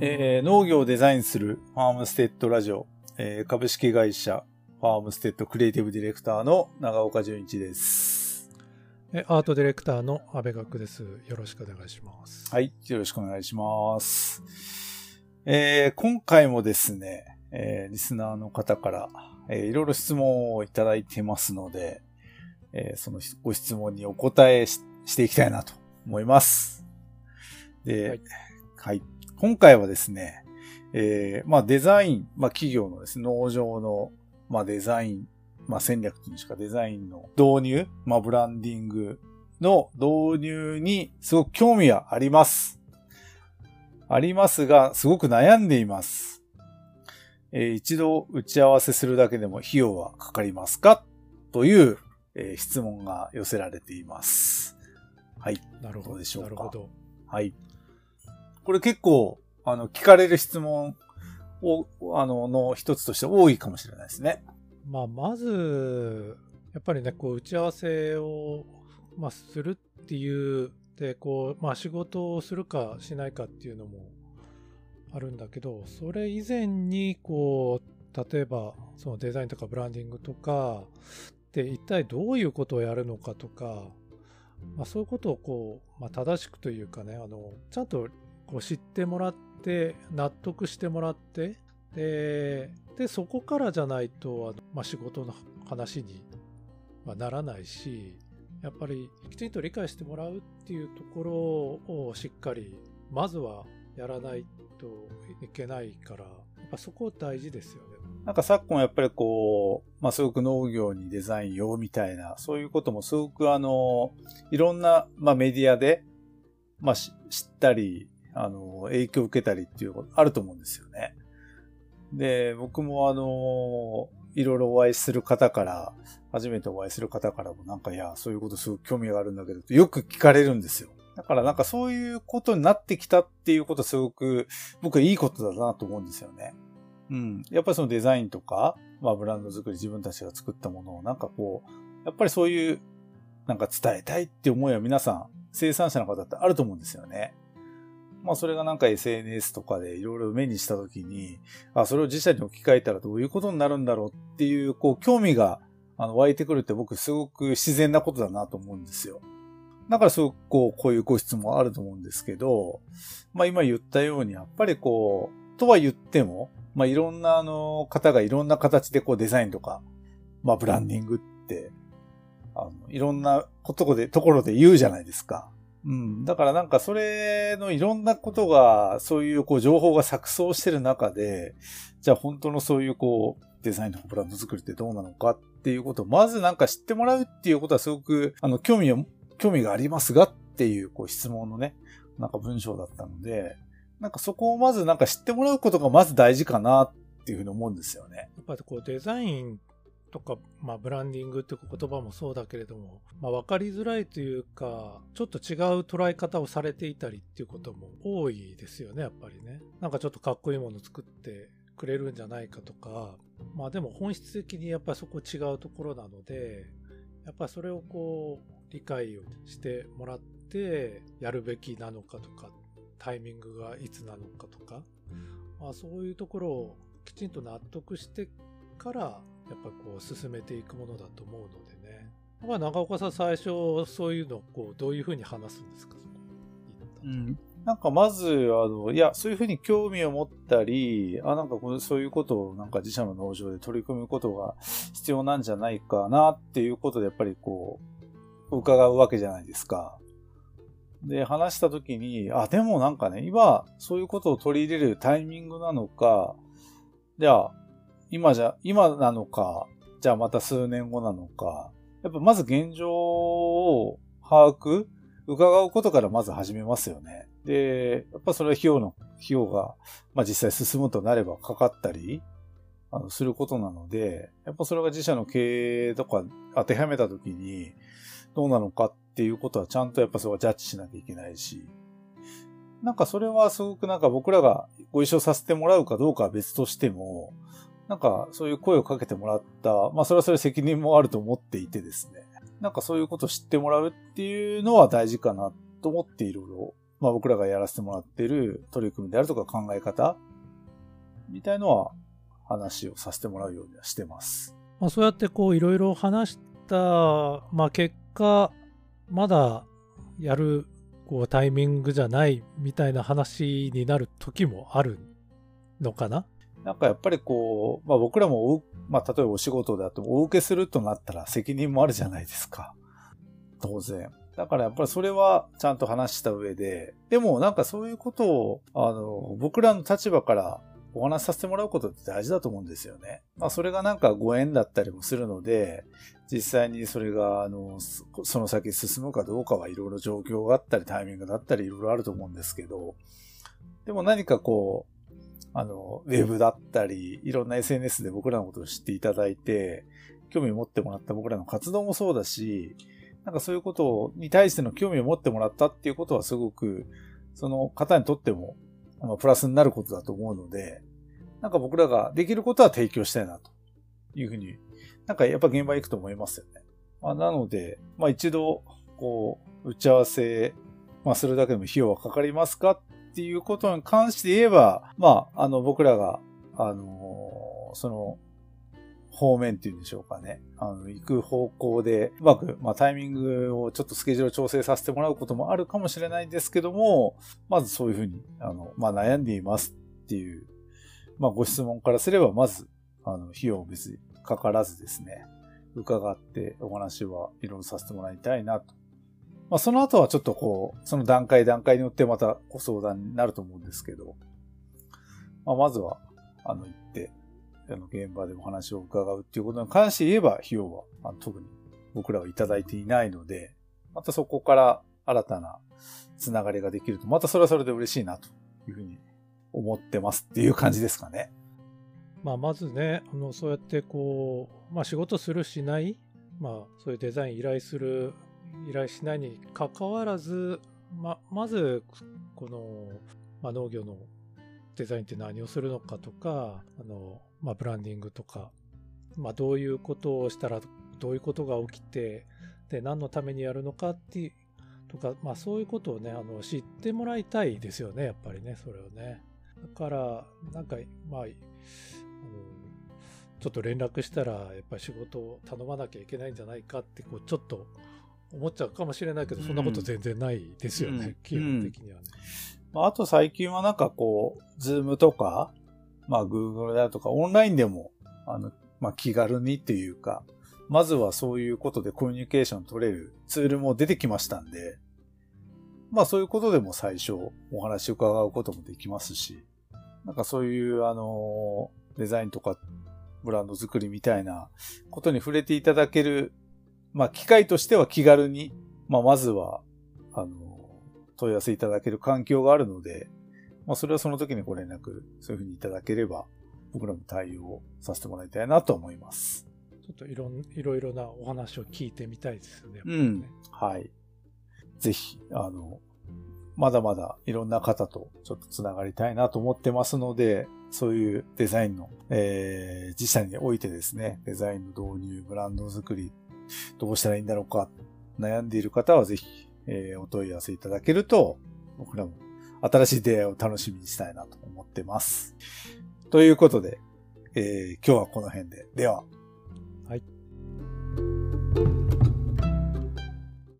えー農業をデザインするファームステッドラジオ、えー株式会社ファームステッドクリエイティブディレクターの長岡純一です。えアートディレクターの阿部学です。よろしくお願いします。はい、よろしくお願いします。えー今回もですね、えーリスナーの方から、えーいろいろ質問をいただいてますので、えーそのご質問にお答えししていきたいなと思います。で、ははいい、今回はですね、えーまあデザイン、まあ企業のですね、農場の、まあデザイン、まあ戦略というしかデザインの導入、まあブランディングの導入にすごく興味はあります。ありますが、すごく悩んでいます。えー一度打ち合わせするだけでも費用はかかりますか？という、えー質問が寄せられています。はい。なるほど。どうでしょうか？なるほど。はい。これ結構、あの、聞かれる質問を、あの、の一つとして多いかもしれないですね。まあ、まず、やっぱりね、こう、打ち合わせを、まあ、するっていう、で、こう、まあ、仕事をするかしないかっていうのもあるんだけど、それ以前に、こう、例えば、そのデザインとかブランディングとか、で、一体どういうことをやるのかとか、まあ、そういうことをこう、まあ、正しくというかね、あの、ちゃんとこう知ってもらって、納得してもらって、で、でそこからじゃないと、あのまあ、仕事の話にはならないし、やっぱりきちんと理解してもらうっていうところをしっかり、まずはやらないといけないから、やっぱそこ大事ですよね。なんか昨今やっぱりこう、まあ、すごく農業にデザインをみたいな、そういうこともすごくあの、いろんな、まあ、メディアで、まあ、し知ったり、あの、影響を受けたりっていうことあると思うんですよね。で、僕もあの、いろいろお会いする方から、初めてお会いする方からもなんか、いや、そういうことすごく興味があるんだけど、よく聞かれるんですよ。だからなんかそういうことになってきたっていうことはすごく僕はいいことだなと思うんですよね。うん。やっぱりそのデザインとか、まあブランド作り自分たちが作ったものをなんかこう、やっぱりそういうなんか伝えたいって思いは皆さん生産者の方ってあると思うんですよね。まあそれがなんか SNS とかでいろいろ目にしたときに、あ、それを自社に置き換えたらどういうことになるんだろうっていう、こう興味があの湧いてくるって僕すごく自然なことだなと思うんですよ。だからすごくこう、こういうご質問あると思うんですけど、まあ今言ったようにやっぱりこう、とは言っても、まあいろんなあの方がいろんな形でこうデザインとか、まあブランディングって、あの、いろんなことで、ところで言うじゃないですか。うん。だからなんかそれのいろんなことが、そういうこう情報が錯綜してる中で、じゃあ本当のそういうこう、デザインとかブランド作りってどうなのかっていうことを、まずなんか知ってもらうっていうことはすごく、あの、興味を、興味がありますがっていう、こう質問のね、なんか文章だったので、なんかそこをまずなんか知ってもらうことがまず大事かなっていうふうに思うんですよね。やっぱりこうデザインとか、まあ、ブランディングっていう言葉もそうだけれども、まあ、分かりづらいというかちょっと違う捉え方をされていたりっていうことも多いですよねやっぱりね。なんかちょっとかっこいいもの作ってくれるんじゃないかとか。まあでも本質的にやっぱりそこ違うところなのでやっぱりそれをこう理解をしてもらってやるべきなのかとかタイミングがいつなのかとか、まあ、そういうところをきちんと納得してからやっぱこう進めていくものだと思うのでね。まあ長岡さん最初そういうのをこうどういうふうに話すんですか？うん。なんかまず、あの、いや、そういうふうに興味を持ったり、あ、なんかこうそういうことをなんか自社の農場で取り組むことが必要なんじゃないかなっていうことでやっぱりこう、伺うわけじゃないですか。で、話したときに、あ、でもなんかね、今、そういうことを取り入れるタイミングなのか、じゃあ、今じゃ、今なのか、じゃあまた数年後なのか、やっぱまず現状を把握伺うことからまず始めますよね。で、やっぱそれは費用の、費用が、まあ実際進むとなればかかったり、あの、することなので、やっぱそれが自社の経営とか当てはめたときに、どうなのかっていうことはちゃんとやっぱそれはジャッジしなきゃいけないし、なんかそれはすごくなんか僕らがご一緒させてもらうかどうかは別としても、なんかそういう声をかけてもらった、まあそれはそれ責任もあると思っていてですね。なんかそういうことを知ってもらうっていうのは大事かなと思っていろいろまあ僕らがやらせてもらっている取り組みであるとか考え方みたいのは話をさせてもらうようにはしてます。まあ、そうやってこういろいろ話した、まあ、結果まだやるこうタイミングじゃないみたいな話になる時もあるのかな？なんかやっぱりこう、まあ僕らも、まあ例えばお仕事だとお受けするとなったら責任もあるじゃないですか。当然。だからやっぱりそれはちゃんと話した上で、でもなんかそういうことを、あの、僕らの立場からお話しさせてもらうことって大事だと思うんですよね。まあそれがなんかご縁だったりもするので、実際にそれが、あの、その先進むかどうかはいろいろ状況があったりタイミングだったりいろいろあると思うんですけど、でも何かこう、あの、ウェブだったり、いろんな SNS で僕らのことを知っていただいて、興味を持ってもらった僕らの活動もそうだし、なんかそういうことに対しての興味を持ってもらったっていうことはすごく、その方にとっても、まあ、プラスになることだと思うので、なんか僕らができることは提供したいなというふうに、なんかやっぱ現場行くと思いますよね。まあ、なので、まあ一度、こう、打ち合わせ、まあするだけでも費用はかかりますかっっていうことに関して言えば、まあ、あの僕らが、あのその、方面っていうんでしょうかね。あの、行く方向で、うまく、まあ、タイミングをちょっとスケジュール調整させてもらうこともあるかもしれないんですけども、まずそういうふうに、あの、まあ、悩んでいますっていうまあ、ご質問からすれば、まず、あの、費用別にかからずですね、伺ってお話はいろいろさせてもらいたいなと。まあ、その後はちょっとこう、その段階段階によってまたご相談になると思うんですけど、まあ、まずは、あの、行って、あの、現場でお話を伺うっていうことに関して言えば、費用は、あ特に僕らはいただいていないので、またそこから新たなつながりができると、またそれはそれで嬉しいなというふうに思ってますっていう感じですかね。まあ、まずね、あのそうやってこう、まあ、仕事するしない、まあ、そういうデザイン依頼する、依頼しないにかかわらず、ままず、この、ま、農業のデザインって何をするのかとか、あのまあ、ブランディングとか、まあ、どういうことをしたらどういうことが起きて、で、何のためにやるのかっていう、とか、まあそういうことをね、あの知ってもらいたいですよね、やっぱりね、それをね。だから、なんか、まあ、あのちょっと連絡したら、やっぱり仕事を頼まなきゃいけないんじゃないかって、こう、ちょっと思っちゃうかもしれないけど、そんなこと全然ないですよね、うん、基本的にはね。うん、あと最近はなんかこう、ズームとか、まあ、Google だとか、オンラインでも、あの、まあ、気軽にっていうか、まずはそういうことでコミュニケーション取れるツールも出てきましたんで、まあそういうことでも最初お話伺うこともできますし、なんかそういうあの、デザインとかブランド作りみたいなことに触れていただける、まあ機会としては気軽に、まあまずは、あの、問い合わせいただける環境があるので、まあそれはその時にご連絡、そういうふうにいただければ、僕らも対応させてもらいたいなと思います。ちょっといろいろいろなお話を聞いてみたいですよね。ねうん。はい。ぜひ、あの、まだまだいろんな方とちょっとつながりたいなと思ってますので、そういうデザインの、えー、自社においてですね、デザインの導入、ブランド作り、どうしたらいいんだろうか、悩んでいる方はぜひ、えー、お問い合わせいただけると、僕らも新しい出会いを楽しみにしたいなと思ってます。ということで、えー、今日はこの辺で。では。はい。